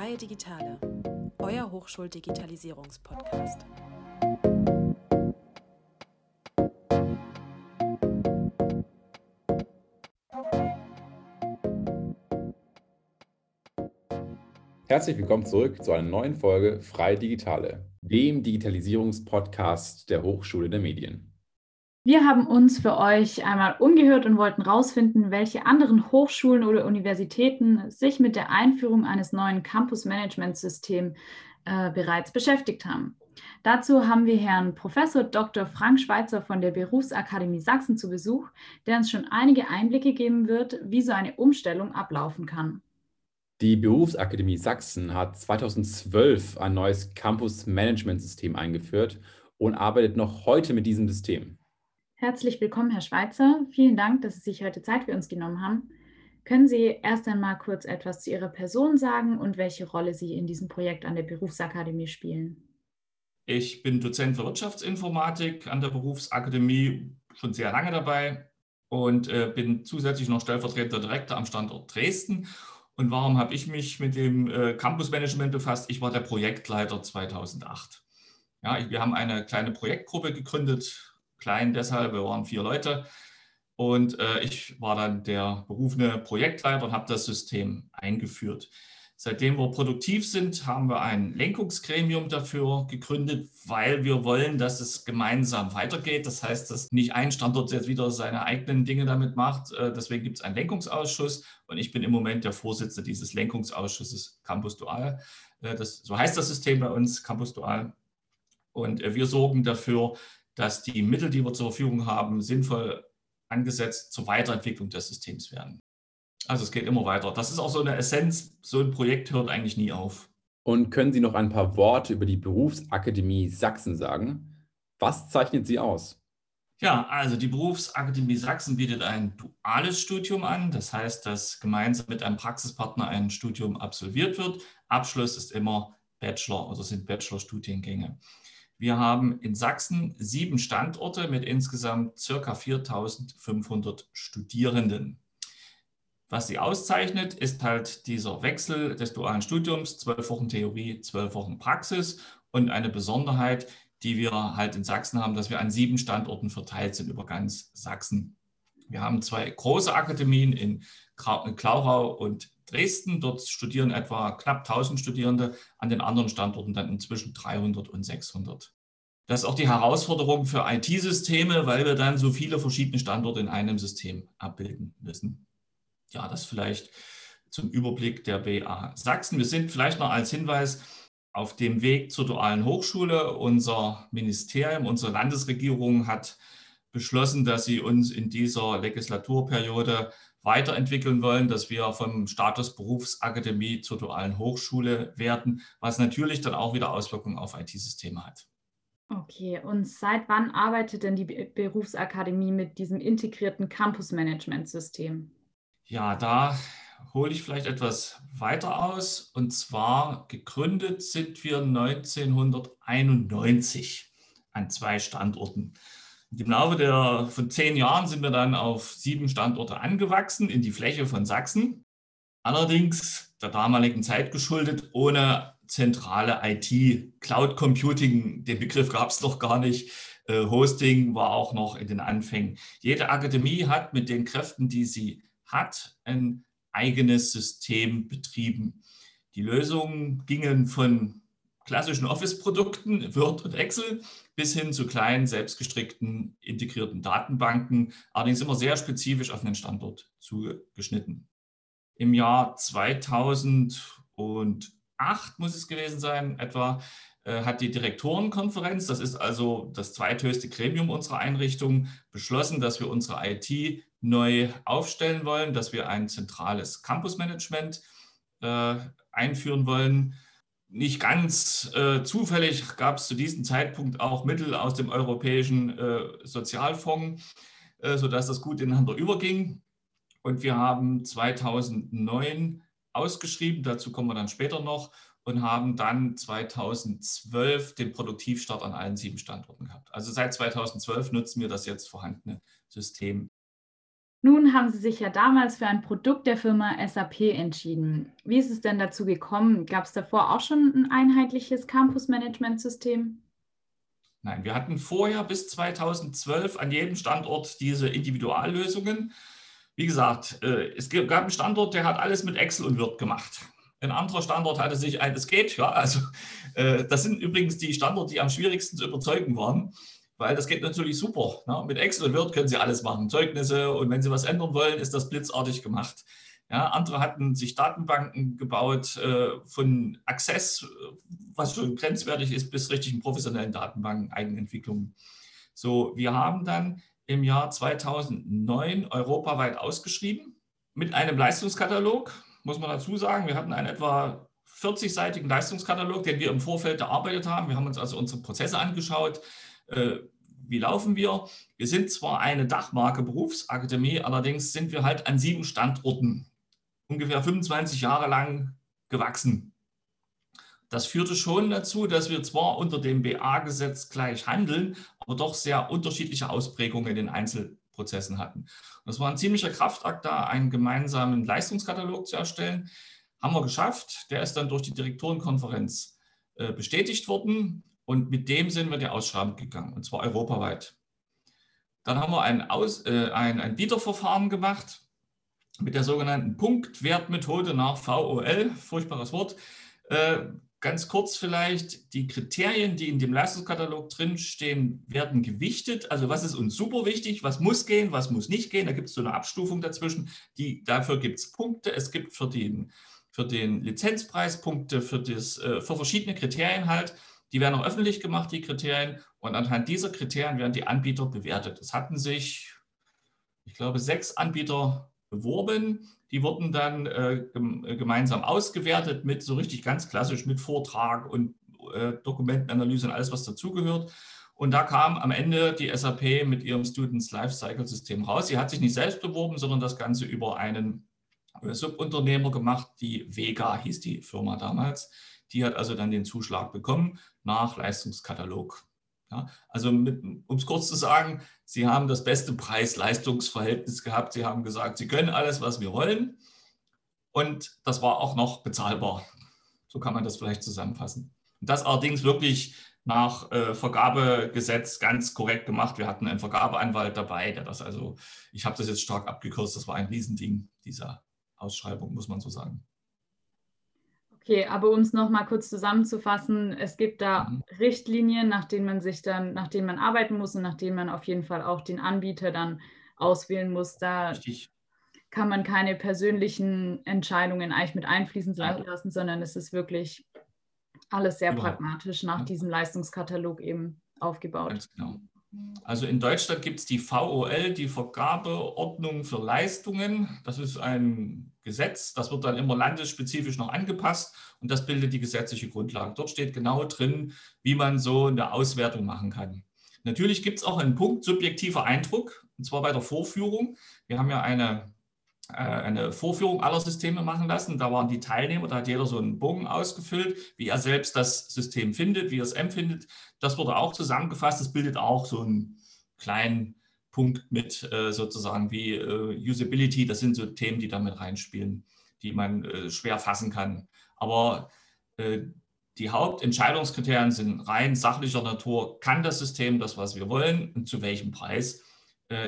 Freie Digitale, euer Hochschuldigitalisierungspodcast. Herzlich willkommen zurück zu einer neuen Folge Freie Digitale, dem Digitalisierungspodcast der Hochschule der Medien. Wir haben uns für euch einmal umgehört und wollten herausfinden, welche anderen Hochschulen oder Universitäten sich mit der Einführung eines neuen Campus-Management-Systems äh, bereits beschäftigt haben. Dazu haben wir Herrn Professor Dr. Frank Schweitzer von der Berufsakademie Sachsen zu Besuch, der uns schon einige Einblicke geben wird, wie so eine Umstellung ablaufen kann. Die Berufsakademie Sachsen hat 2012 ein neues Campus-Management-System eingeführt und arbeitet noch heute mit diesem System. Herzlich willkommen, Herr Schweitzer. Vielen Dank, dass Sie sich heute Zeit für uns genommen haben. Können Sie erst einmal kurz etwas zu Ihrer Person sagen und welche Rolle Sie in diesem Projekt an der Berufsakademie spielen? Ich bin Dozent für Wirtschaftsinformatik an der Berufsakademie, schon sehr lange dabei und äh, bin zusätzlich noch stellvertretender Direktor am Standort Dresden. Und warum habe ich mich mit dem äh, Campusmanagement befasst? Ich war der Projektleiter 2008. Ja, wir haben eine kleine Projektgruppe gegründet, klein deshalb, wir waren vier Leute. Und äh, ich war dann der berufene Projektleiter und habe das System eingeführt. Seitdem wir produktiv sind, haben wir ein Lenkungsgremium dafür gegründet, weil wir wollen, dass es gemeinsam weitergeht. Das heißt, dass nicht ein Standort jetzt wieder seine eigenen Dinge damit macht. Äh, deswegen gibt es einen Lenkungsausschuss und ich bin im Moment der Vorsitzende dieses Lenkungsausschusses Campus Dual. Äh, das, so heißt das System bei uns, Campus Dual. Und äh, wir sorgen dafür, dass die Mittel, die wir zur Verfügung haben, sinnvoll angesetzt zur Weiterentwicklung des Systems werden. Also es geht immer weiter. Das ist auch so eine Essenz, so ein Projekt hört eigentlich nie auf. Und können Sie noch ein paar Worte über die Berufsakademie Sachsen sagen? Was zeichnet sie aus? Ja, also die Berufsakademie Sachsen bietet ein duales Studium an. Das heißt, dass gemeinsam mit einem Praxispartner ein Studium absolviert wird. Abschluss ist immer Bachelor oder sind Bachelor-Studiengänge. Wir haben in Sachsen sieben Standorte mit insgesamt circa 4500 Studierenden. Was sie auszeichnet, ist halt dieser Wechsel des dualen Studiums, zwölf Wochen Theorie, zwölf Wochen Praxis und eine Besonderheit, die wir halt in Sachsen haben, dass wir an sieben Standorten verteilt sind über ganz Sachsen. Wir haben zwei große Akademien in Klauchau und Dresden. Dort studieren etwa knapp 1000 Studierende, an den anderen Standorten dann inzwischen 300 und 600. Das ist auch die Herausforderung für IT-Systeme, weil wir dann so viele verschiedene Standorte in einem System abbilden müssen. Ja, das vielleicht zum Überblick der BA Sachsen. Wir sind vielleicht noch als Hinweis auf dem Weg zur dualen Hochschule. Unser Ministerium, unsere Landesregierung hat beschlossen, dass sie uns in dieser Legislaturperiode weiterentwickeln wollen, dass wir vom Status Berufsakademie zur dualen Hochschule werden, was natürlich dann auch wieder Auswirkungen auf IT-Systeme hat. Okay, und seit wann arbeitet denn die Berufsakademie mit diesem integrierten Campus-Management-System? Ja, da hole ich vielleicht etwas weiter aus. Und zwar gegründet sind wir 1991 an zwei Standorten. Im Laufe der, von zehn Jahren sind wir dann auf sieben Standorte angewachsen in die Fläche von Sachsen. Allerdings der damaligen Zeit geschuldet, ohne zentrale IT. Cloud Computing, den Begriff gab es noch gar nicht. Äh, Hosting war auch noch in den Anfängen. Jede Akademie hat mit den Kräften, die sie hat, ein eigenes System betrieben. Die Lösungen gingen von klassischen Office-Produkten, Word und Excel, bis hin zu kleinen, selbstgestrickten, integrierten Datenbanken, allerdings immer sehr spezifisch auf einen Standort zugeschnitten. Im Jahr 2008 muss es gewesen sein, etwa, äh, hat die Direktorenkonferenz, das ist also das zweithöchste Gremium unserer Einrichtung, beschlossen, dass wir unsere IT neu aufstellen wollen, dass wir ein zentrales Campusmanagement äh, einführen wollen nicht ganz äh, zufällig gab es zu diesem Zeitpunkt auch Mittel aus dem Europäischen äh, Sozialfonds, äh, sodass das gut ineinander überging. Und wir haben 2009 ausgeschrieben, dazu kommen wir dann später noch, und haben dann 2012 den Produktivstart an allen sieben Standorten gehabt. Also seit 2012 nutzen wir das jetzt vorhandene System. Nun haben Sie sich ja damals für ein Produkt der Firma SAP entschieden. Wie ist es denn dazu gekommen? Gab es davor auch schon ein einheitliches Campus-Management-System? Nein, wir hatten vorher bis 2012 an jedem Standort diese Individuallösungen. Wie gesagt, äh, es gab einen Standort, der hat alles mit Excel und Word gemacht. Ein anderer Standort hatte sich ein, es geht, ja, also äh, das sind übrigens die Standorte, die am schwierigsten zu überzeugen waren, weil das geht natürlich super. Ne? Mit Excel und Word können Sie alles machen, Zeugnisse und wenn Sie was ändern wollen, ist das blitzartig gemacht. Ja, andere hatten sich Datenbanken gebaut äh, von Access, was schon grenzwertig ist, bis richtigen professionellen Datenbanken, Eigenentwicklungen. So, wir haben dann im Jahr 2009 europaweit ausgeschrieben mit einem Leistungskatalog, muss man dazu sagen. Wir hatten einen etwa 40-seitigen Leistungskatalog, den wir im Vorfeld erarbeitet haben. Wir haben uns also unsere Prozesse angeschaut. Äh, wie laufen wir? Wir sind zwar eine Dachmarke Berufsakademie, allerdings sind wir halt an sieben Standorten ungefähr 25 Jahre lang gewachsen. Das führte schon dazu, dass wir zwar unter dem BA-Gesetz gleich handeln, aber doch sehr unterschiedliche Ausprägungen in den Einzelprozessen hatten. Und das war ein ziemlicher Kraftakt, da einen gemeinsamen Leistungskatalog zu erstellen. Haben wir geschafft. Der ist dann durch die Direktorenkonferenz äh, bestätigt worden und mit dem sind wir die Ausschreibung gegangen, und zwar europaweit. Dann haben wir ein, Aus, äh, ein, ein Bieterverfahren gemacht mit der sogenannten Punktwertmethode nach VOL, furchtbares Wort. Äh, ganz kurz vielleicht, die Kriterien, die in dem Leistungskatalog drinstehen, werden gewichtet. Also was ist uns super wichtig, was muss gehen, was muss nicht gehen. Da gibt es so eine Abstufung dazwischen. Die, dafür gibt es Punkte. Es gibt für den, für den Lizenzpreis Punkte, für, das, äh, für verschiedene Kriterien halt. Die werden auch öffentlich gemacht, die Kriterien. Und anhand dieser Kriterien werden die Anbieter bewertet. Es hatten sich, ich glaube, sechs Anbieter beworben. Die wurden dann äh, gemeinsam ausgewertet mit so richtig ganz klassisch mit Vortrag und äh, Dokumentenanalyse und alles, was dazugehört. Und da kam am Ende die SAP mit ihrem Students Lifecycle System raus. Sie hat sich nicht selbst beworben, sondern das Ganze über einen äh, Subunternehmer gemacht. Die Vega hieß die Firma damals. Die hat also dann den Zuschlag bekommen nach Leistungskatalog. Ja, also um es kurz zu sagen, Sie haben das beste Preis-Leistungs-Verhältnis gehabt. Sie haben gesagt, Sie können alles, was wir wollen. Und das war auch noch bezahlbar. So kann man das vielleicht zusammenfassen. Und das allerdings wirklich nach äh, Vergabegesetz ganz korrekt gemacht. Wir hatten einen Vergabeanwalt dabei, der das also, ich habe das jetzt stark abgekürzt, das war ein Riesending, dieser Ausschreibung, muss man so sagen. Okay, aber um es nochmal kurz zusammenzufassen, es gibt da mhm. Richtlinien, nach denen man sich dann, nach denen man arbeiten muss und nach denen man auf jeden Fall auch den Anbieter dann auswählen muss. Da Richtig. kann man keine persönlichen Entscheidungen eigentlich mit einfließen lassen, sondern es ist wirklich alles sehr genau. pragmatisch nach ja. diesem Leistungskatalog eben aufgebaut. Ganz genau. Also in Deutschland gibt es die VOL, die Vergabeordnung für Leistungen. Das ist ein Gesetz, das wird dann immer landesspezifisch noch angepasst und das bildet die gesetzliche Grundlage. Dort steht genau drin, wie man so eine Auswertung machen kann. Natürlich gibt es auch einen Punkt subjektiver Eindruck, und zwar bei der Vorführung. Wir haben ja eine eine Vorführung aller Systeme machen lassen. Da waren die Teilnehmer, da hat jeder so einen Bogen ausgefüllt, wie er selbst das System findet, wie er es empfindet. Das wurde auch zusammengefasst. Das bildet auch so einen kleinen Punkt mit äh, sozusagen wie äh, Usability. Das sind so Themen, die damit reinspielen, die man schwer fassen kann. Aber die Hauptentscheidungskriterien sind rein sachlicher Natur. Kann das System das, was wir wollen und zu welchem Preis?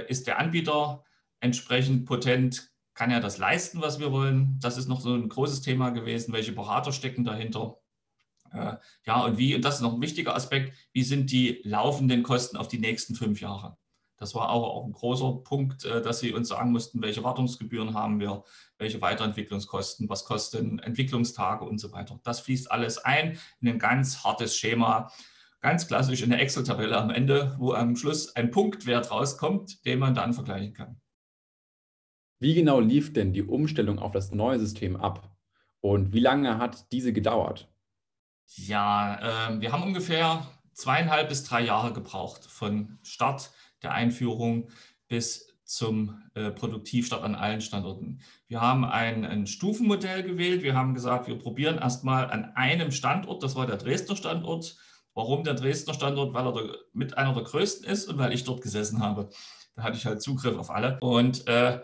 Ist der Anbieter entsprechend potent? Kann er das leisten, was wir wollen? Das ist noch so ein großes Thema gewesen. Welche Berater stecken dahinter? Äh, ja, und wie, und das ist noch ein wichtiger Aspekt, wie sind die laufenden Kosten auf die nächsten fünf Jahre? Das war auch, auch ein großer Punkt, äh, dass sie uns sagen mussten, welche Wartungsgebühren haben wir, welche Weiterentwicklungskosten, was kosten Entwicklungstage und so weiter. Das fließt alles ein in ein ganz hartes Schema, ganz klassisch in der Excel-Tabelle am Ende, wo am Schluss ein Punktwert rauskommt, den man dann vergleichen kann. Wie genau lief denn die Umstellung auf das neue System ab und wie lange hat diese gedauert? Ja, äh, wir haben ungefähr zweieinhalb bis drei Jahre gebraucht von Start der Einführung bis zum äh, Produktivstart an allen Standorten. Wir haben ein, ein, Stufenmodell gewählt. Wir haben gesagt, wir probieren erstmal an einem Standort, das war der Dresdner Standort. Warum der Dresdner Standort? Weil er der, mit einer der größten ist und weil ich dort gesessen habe. Da hatte ich halt Zugriff auf alle. Und äh,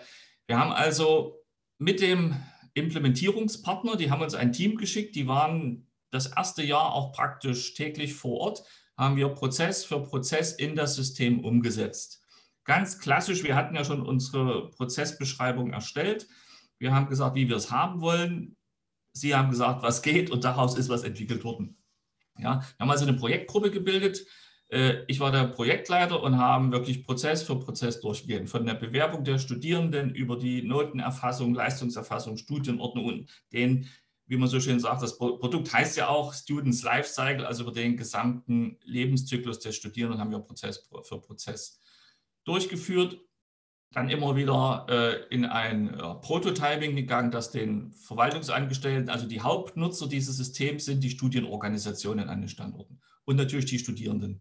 wir haben also mit dem Implementierungspartner, die haben uns ein Team geschickt, die waren das erste Jahr auch praktisch täglich vor Ort, haben wir Prozess für Prozess in das System umgesetzt. Ganz klassisch, wir hatten ja schon unsere Prozessbeschreibung erstellt. Wir haben gesagt, wie wir es haben wollen. Sie haben gesagt, was geht und daraus ist was entwickelt worden. Ja, wir haben also eine Projektgruppe gebildet. Äh, ich war der Projektleiter und haben wirklich Prozess für Prozess durchgehen. Von der Bewerbung der Studierenden über die Notenerfassung, Leistungserfassung, Studienordnung und den, wie man so schön sagt, das Produkt heißt ja auch Students Lifecycle, also über den gesamten Lebenszyklus der Studierenden haben wir Prozess für Prozess durchgeführt dann immer wieder äh, in ein äh, Prototyping gegangen, das den Verwaltungsangestellten, also die Hauptnutzer dieses Systems sind die Studienorganisationen an den Standorten und natürlich die Studierenden.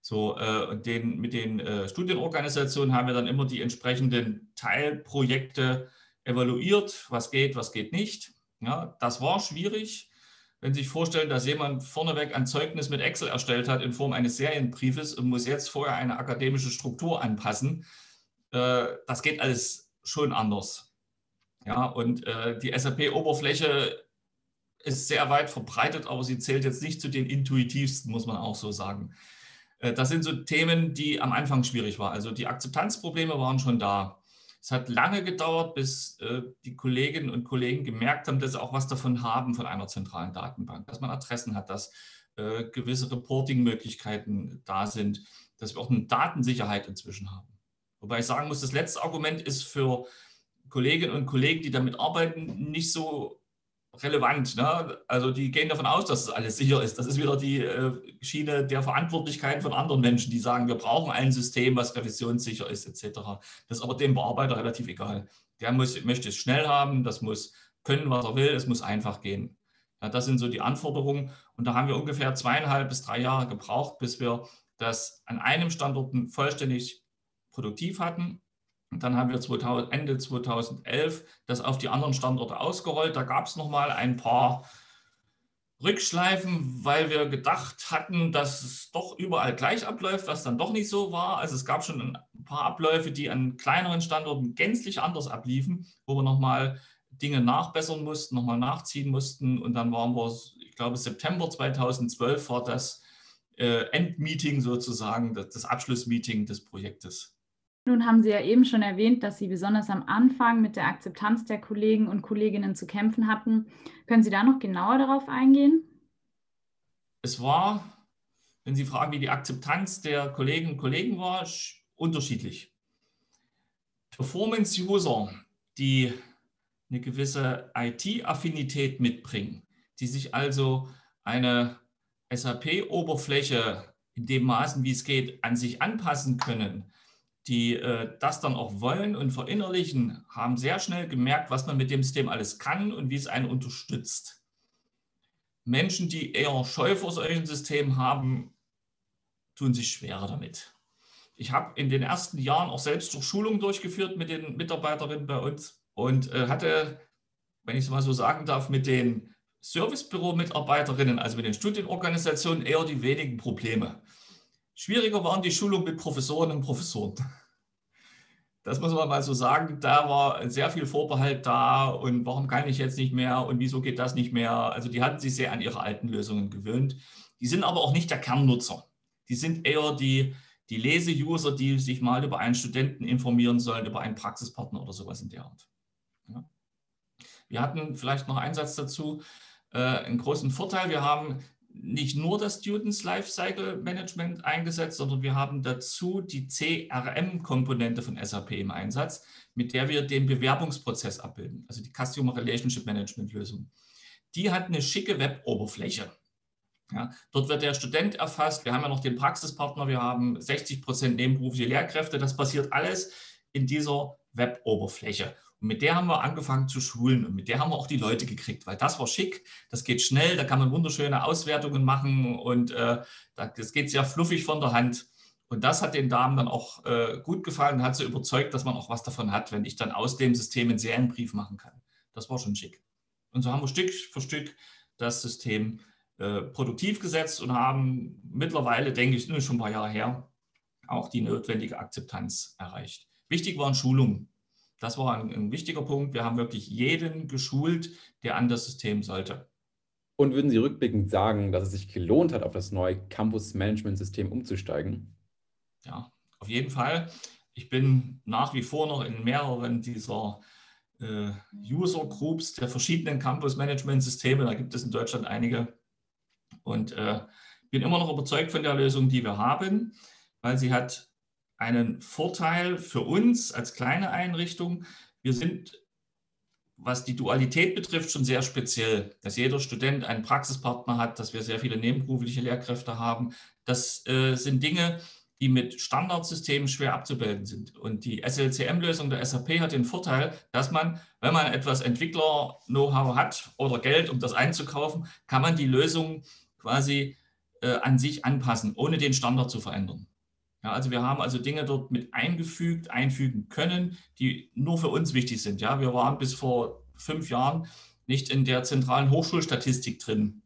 So, äh, den, mit den äh, Studienorganisationen haben wir dann immer die entsprechenden Teilprojekte evaluiert, was geht, was geht nicht. Ja, das war schwierig. Wenn Sie sich vorstellen, dass jemand vorneweg ein Zeugnis mit Excel erstellt hat in Form eines Serienbriefes und muss jetzt vorher eine akademische Struktur anpassen, äh, das geht alles schon anders. Ja, und äh, die SAP-Oberfläche ist sehr weit verbreitet, aber sie zählt jetzt nicht zu den intuitivsten, muss man auch so sagen. Äh, das sind so Themen, die am Anfang schwierig waren. Also die Akzeptanzprobleme waren schon da. Es hat lange gedauert, bis die Kolleginnen und Kollegen gemerkt haben, dass sie auch was davon haben von einer zentralen Datenbank, dass man Adressen hat, dass gewisse Reporting-Möglichkeiten da sind, dass wir auch eine Datensicherheit inzwischen haben. Wobei ich sagen muss, das letzte Argument ist für Kolleginnen und Kollegen, die damit arbeiten, nicht so relevant. Ne? Also die gehen davon aus, dass es alles sicher ist. Das ist wieder die äh, Schiene der Verantwortlichkeit von anderen Menschen, die sagen, wir brauchen ein System, was revisionssicher ist, etc. Das ist aber dem Bearbeiter relativ egal. Der muss, möchte es schnell haben, das muss können, was er will, es muss einfach gehen. Ja, das sind so die Anforderungen. Und da haben wir ungefähr zweieinhalb bis drei Jahre gebraucht, bis wir das an einem Standort vollständig produktiv hatten. Dann haben wir 2000, Ende 2011 das auf die anderen Standorte ausgerollt. Da gab es nochmal ein paar Rückschleifen, weil wir gedacht hatten, dass es doch überall gleich abläuft, was dann doch nicht so war. Also es gab schon ein paar Abläufe, die an kleineren Standorten gänzlich anders abliefen, wo wir nochmal Dinge nachbessern mussten, nochmal nachziehen mussten. Und dann waren wir, ich glaube, September 2012 war das äh, Endmeeting sozusagen, das Abschlussmeeting des Projektes. Nun haben Sie ja eben schon erwähnt, dass Sie besonders am Anfang mit der Akzeptanz der Kollegen und Kolleginnen zu kämpfen hatten. Können Sie da noch genauer darauf eingehen? Es war, wenn Sie fragen, wie die Akzeptanz der Kolleginnen und Kollegen war, unterschiedlich. Performance-User, die eine gewisse IT-Affinität mitbringen, die sich also eine SAP-Oberfläche in dem Maßen, wie es geht, an sich anpassen können, die äh, das dann auch wollen und verinnerlichen, haben sehr schnell gemerkt, was man mit dem System alles kann und wie es einen unterstützt. Menschen, die eher Scheu vor solchen Systemen haben, tun sich schwerer damit. Ich habe in den ersten Jahren auch selbst durch Schulungen durchgeführt mit den Mitarbeiterinnen bei uns und äh, hatte, wenn ich es mal so sagen darf, mit den Servicebüro-Mitarbeiterinnen, also mit den Studienorganisationen, eher die wenigen Probleme. Schwieriger waren die Schulungen mit Professoren und Professoren. Das muss man mal so sagen. Da war sehr viel Vorbehalt da und warum kann ich jetzt nicht mehr und wieso geht das nicht mehr? Also die hatten sich sehr an ihre alten Lösungen gewöhnt. Die sind aber auch nicht der Kernnutzer. Die sind eher die, die Lese-User, die sich mal über einen Studenten informieren sollen, über einen Praxispartner oder sowas in der Art. Ja. Wir hatten vielleicht noch einen Satz dazu, äh, einen großen Vorteil. Wir haben nicht nur das Students Lifecycle Management eingesetzt, sondern wir haben dazu die CRM-Komponente von SAP im Einsatz, mit der wir den Bewerbungsprozess abbilden, also die Customer Relationship Management Lösung. Die hat eine schicke Web-Oberfläche. Ja, dort wird der Student erfasst. Wir haben ja noch den Praxispartner. Wir haben 60 Prozent nebenberufliche Lehrkräfte. Das passiert alles in dieser Web-Oberfläche. Und mit der haben wir angefangen zu schulen und mit der haben wir auch die Leute gekriegt, weil das war schick, das geht schnell, da kann man wunderschöne Auswertungen machen und äh, das geht sehr fluffig von der Hand. Und das hat den Damen dann auch äh, gut gefallen und hat sie überzeugt, dass man auch was davon hat, wenn ich dann aus dem System einen Serienbrief machen kann. Das war schon schick. Und so haben wir Stück für Stück das System äh, produktiv gesetzt und haben mittlerweile, denke ich, nur schon ein paar Jahre her, auch die notwendige Akzeptanz erreicht. Wichtig waren Schulungen. Das war ein, ein wichtiger Punkt. Wir haben wirklich jeden geschult, der an das System sollte. Und würden Sie rückblickend sagen, dass es sich gelohnt hat, auf das neue Campus-Management-System umzusteigen? Ja, auf jeden Fall. Ich bin nach wie vor noch in mehreren dieser äh, User Groups der verschiedenen Campus Management Systeme. Da gibt es in Deutschland einige. Und äh, bin immer noch überzeugt von der Lösung, die wir haben, weil sie hat einen Vorteil für uns als kleine Einrichtung. Wir sind, was die Dualität betrifft, schon sehr speziell, dass jeder Student einen Praxispartner hat, dass wir sehr viele nebenberufliche Lehrkräfte haben. Das äh, sind Dinge, die mit Standardsystemen schwer abzubilden sind. Und die SLCM-Lösung der SAP hat den Vorteil, dass man, wenn man etwas Entwickler-Know-how hat oder Geld, um das einzukaufen, kann man die Lösung quasi äh, an sich anpassen, ohne den Standard zu verändern. Ja, also wir haben also Dinge dort mit eingefügt, einfügen können, die nur für uns wichtig sind. Ja, wir waren bis vor fünf Jahren nicht in der zentralen Hochschulstatistik drin,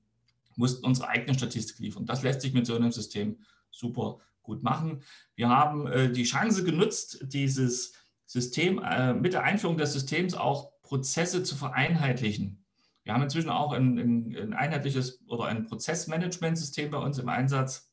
mussten unsere eigene Statistik liefern. Das lässt sich mit so einem System super gut machen. Wir haben äh, die Chance genutzt, dieses System äh, mit der Einführung des Systems auch Prozesse zu vereinheitlichen. Wir haben inzwischen auch ein, ein, ein einheitliches oder ein Prozessmanagementsystem bei uns im Einsatz.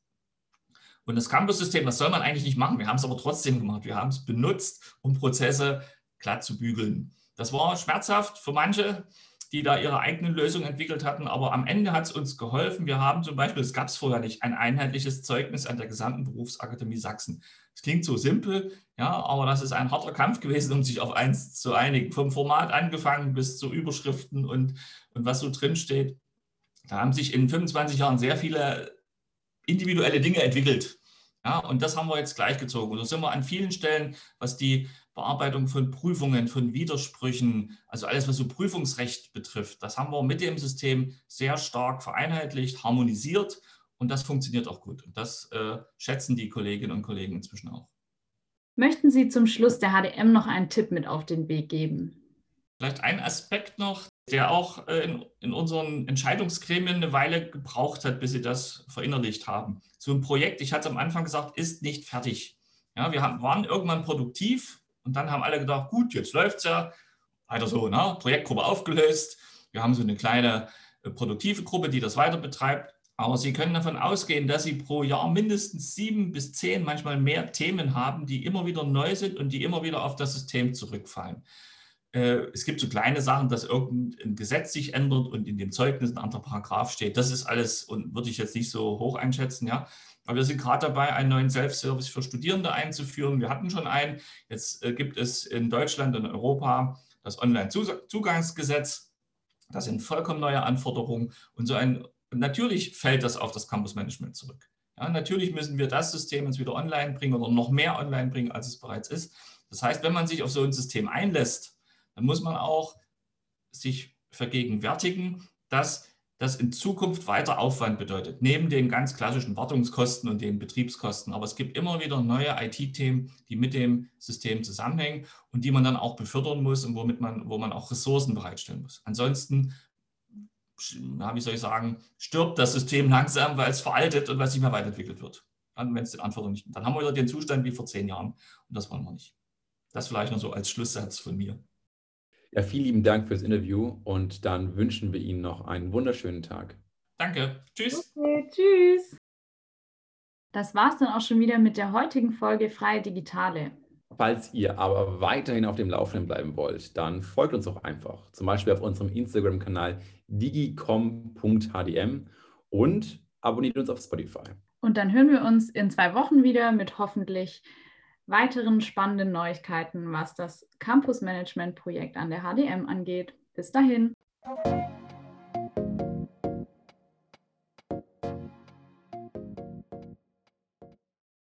Und das Campus-System, das soll man eigentlich nicht machen. Wir haben es aber trotzdem gemacht. Wir haben es benutzt, um Prozesse glatt zu bügeln. Das war schmerzhaft für manche, die da ihre eigenen Lösungen entwickelt hatten. Aber am Ende hat es uns geholfen. Wir haben zum Beispiel, es gab es vorher nicht, ein einheitliches Zeugnis an der gesamten Berufsakademie Sachsen. Es klingt so simpel, ja, aber das ist ein harter Kampf gewesen, um sich auf eins zu einigen. Vom Format angefangen bis zu Überschriften und, und was so drin steht. Da haben sich in 25 Jahren sehr viele individuelle Dinge entwickelt. Ja, und das haben wir jetzt gleichgezogen. Und da sind wir an vielen Stellen, was die Bearbeitung von Prüfungen, von Widersprüchen, also alles, was so Prüfungsrecht betrifft, das haben wir mit dem System sehr stark vereinheitlicht, harmonisiert und das funktioniert auch gut. Und das äh, schätzen die Kolleginnen und Kollegen inzwischen auch. Möchten Sie zum Schluss der HDM noch einen Tipp mit auf den Weg geben? Vielleicht ein Aspekt noch, der auch äh, in, in, unseren Entscheidungsgremien eine Weile gebraucht hat, bis sie das verinnerlicht haben. So ein Projekt, ich hatte am Anfang gesagt, ist nicht fertig. Ja, wir haben, waren irgendwann produktiv, und dann haben alle gedacht, gut, jetzt läuft es ja. Weiter so, ne? Projektgruppe aufgelöst. Wir haben so eine kleine äh, produktive Gruppe, die das weiter betreibt. Aber Sie können davon ausgehen, dass Sie pro Jahr mindestens sieben bis zehn, manchmal mehr Themen haben, die immer wieder neu sind und die immer wieder auf das System zurückfallen. Äh, es gibt so kleine Sachen, dass irgendein Gesetz sich ändert und in dem Zeugnis ein anderer Paragraph steht. Das ist alles und würde ich jetzt nicht so hoch einschätzen, ja. Aber wir sind gerade dabei, einen neuen Self-Service für Studierende einzuführen. Wir hatten schon einen. Jetzt äh, gibt es in Deutschland und Europa das Online-Zugangsgesetz. Das sind vollkommen neue Anforderungen. Und so ein, natürlich fällt das auf das Campus-Management zurück. Ja, natürlich müssen wir das System jetzt wieder online bringen oder noch mehr online bringen, als es bereits ist. Das heißt, wenn man sich auf so ein System einlässt, dann muss man auch sich vergegenwärtigen, dass das in Zukunft weiter Aufwand bedeutet, neben den ganz klassischen Wartungskosten und den Betriebskosten. Aber es gibt immer wieder neue IT-Themen, die mit dem System zusammenhängen und die man dann auch befördern muss und womit man, wo man auch Ressourcen bereitstellen muss. Ansonsten, na, wie soll ich sagen, stirbt das System langsam, weil es veraltet und weil es nicht mehr weiterentwickelt wird. Wenn es den Anforderungen nicht, dann haben wir wieder den Zustand wie vor zehn Jahren und das wollen wir nicht. Das vielleicht noch so als Schlusssatz von mir. Ja, vielen lieben Dank fürs Interview und dann wünschen wir Ihnen noch einen wunderschönen Tag. Danke. Tschüss. Okay, tschüss. Das war's dann auch schon wieder mit der heutigen Folge Freie Digitale. Falls ihr aber weiterhin auf dem Laufenden bleiben wollt, dann folgt uns auch einfach. Zum Beispiel auf unserem Instagram-Kanal digicom.hdm und abonniert uns auf Spotify. Und dann hören wir uns in zwei Wochen wieder mit hoffentlich weiteren spannenden Neuigkeiten, was das Campus Management Projekt an der HDM angeht. Bis dahin.